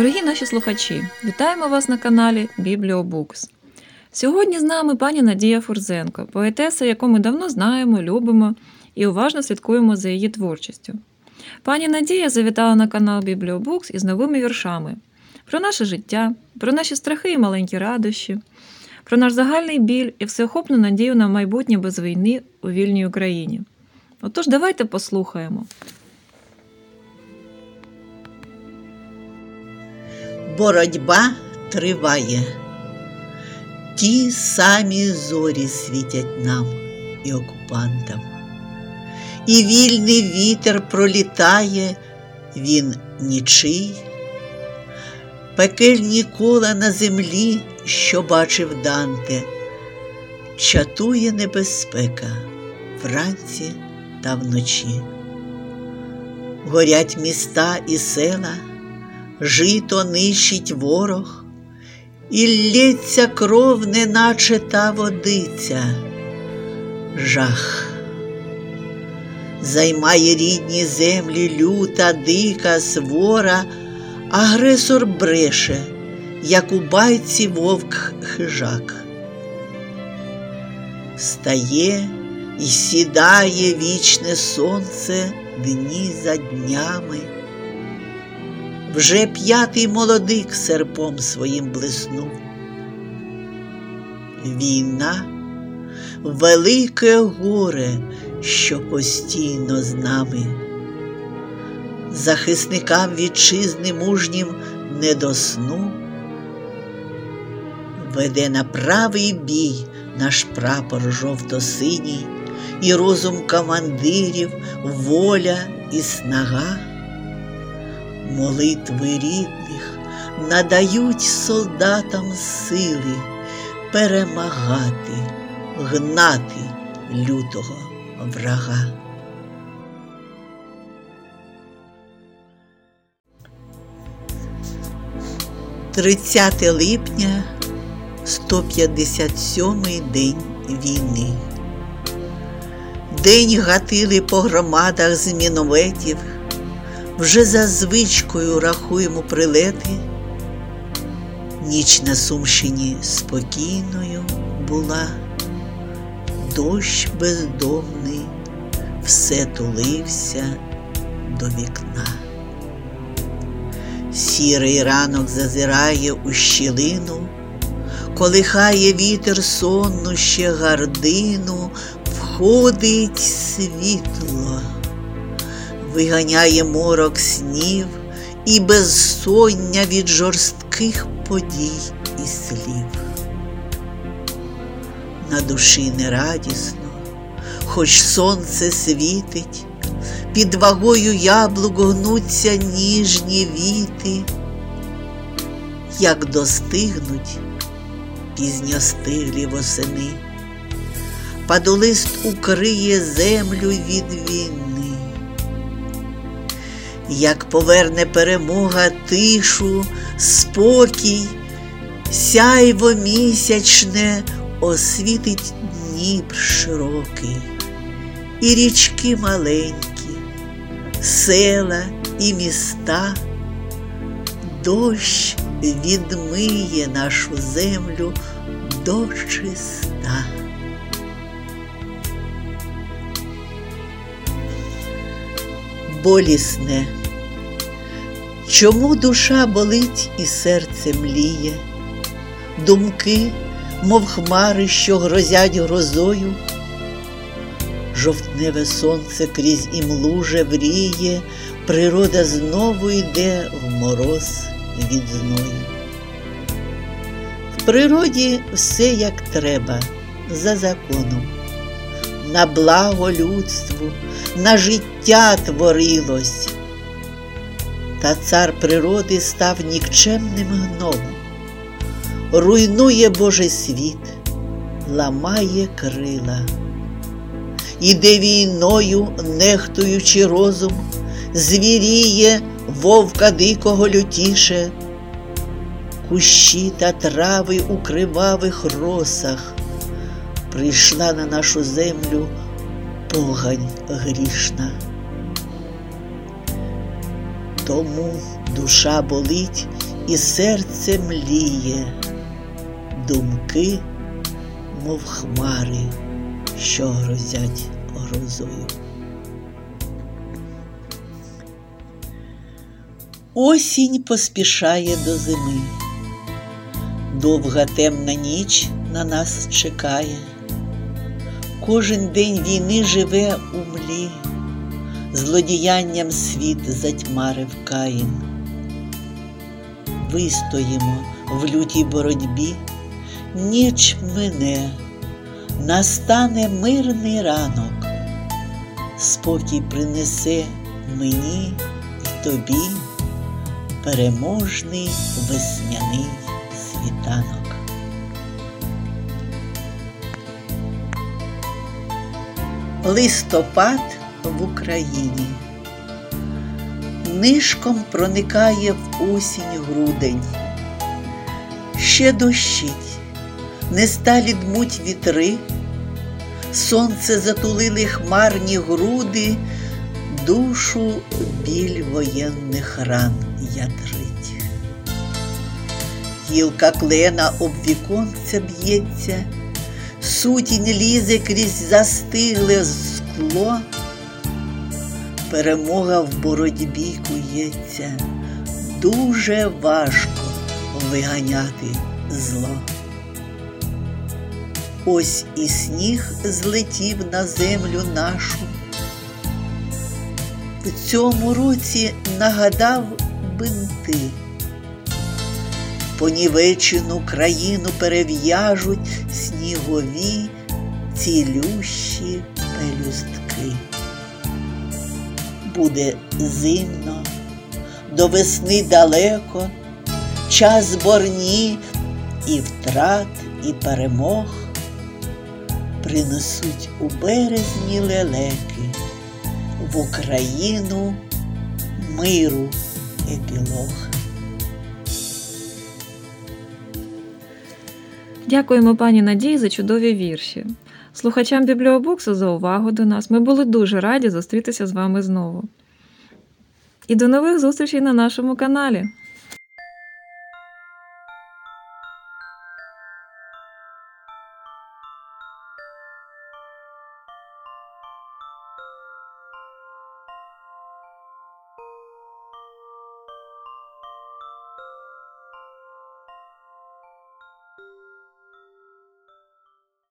Дорогі наші слухачі, вітаємо вас на каналі Бібліобукс. Сьогодні з нами пані Надія Фурзенко, поетеса, яку ми давно знаємо, любимо і уважно слідкуємо за її творчістю. Пані Надія завітала на канал Бібліобукс із новими віршами про наше життя, про наші страхи і маленькі радощі, про наш загальний біль і всеохопну надію на майбутнє без війни у вільній Україні. Отож, давайте послухаємо. Боротьба триває. Ті самі зорі світять нам і окупантам. І вільний вітер пролітає, він нічий. Пекельні кола на землі, що бачив Данте, чатує небезпека вранці та вночі. Горять міста і села жито нищить ворог, і лється кров, неначе та водиця, жах. Займає рідні землі люта, дика, свора, агресор бреше, як у байці вовк хижак. Стає і сідає вічне сонце дні за днями. Вже п'ятий молодик серпом своїм блиснув. Війна велике горе, що постійно з нами. Захисникам вітчизни мужнім не до сну, веде на правий бій наш прапор жовто-синій, і розум командирів, воля і снага молитви рідних надають солдатам сили перемагати, гнати лютого врага. Тридцяте липня 157-й день війни. День гатили по громадах з мінометів, вже за звичкою рахуємо прилети. Ніч на Сумщині спокійною була, дощ бездомний все тулився до вікна. Сірий ранок зазирає у щілину, колихає вітер сонну ще гардину, входить світло виганяє морок снів і безсоння від жорстких подій і слів. На душі нерадісно, хоч сонце світить, під вагою яблук гнуться ніжні віти, як достигнуть пізньостиглі восени, падолист укриє землю від війни як поверне перемога тишу, спокій, сяйво місячне освітить Дніпр широкий, і річки маленькі, села і міста, дощ відмиє нашу землю до чиста. Болісне Чому душа болить і серце мліє, думки, мов хмари, що грозять грозою, жовтневе сонце крізь імлу жевріє, природа знову йде в мороз від зною. В природі все як треба, за законом, на благо людству, на життя творилось та цар природи став нікчемним гномом, руйнує Божий світ, ламає крила, іде війною, нехтуючи розум, звіріє вовка дикого лютіше, кущі та трави у кривавих росах, прийшла на нашу землю погань грішна. Тому душа болить і серце мліє, думки, мов хмари, що грозять грозою. Осінь поспішає до зими, довга темна ніч на нас чекає, кожен день війни живе у млі, злодіянням світ затьмарив Каїн. Вистоїмо в лютій боротьбі, ніч мине, настане мирний ранок, спокій принесе мені й тобі переможний весняний світанок. Листопад в Україні нишком проникає в осінь грудень. Ще дощить, не сталі дмуть вітри, сонце затулили хмарні груди, душу біль воєнних ран ятрить. Гілка клена об віконце б'ється, сутінь лізе крізь застигле скло, перемога в боротьбі кується, дуже важко виганяти зло. Ось і сніг злетів на землю нашу. В цьому році нагадав бинти. Понівечену країну перев'яжуть снігові цілющі пелюстки. Буде зимно, до весни далеко, час борні і втрат, і перемог принесуть у березні лелеки в Україну миру епілог. Дякуємо пані Надії за чудові вірші. Слухачам бібліобуксу за увагу до нас. Ми були дуже раді зустрітися з вами знову. І до нових зустрічей на нашому каналі.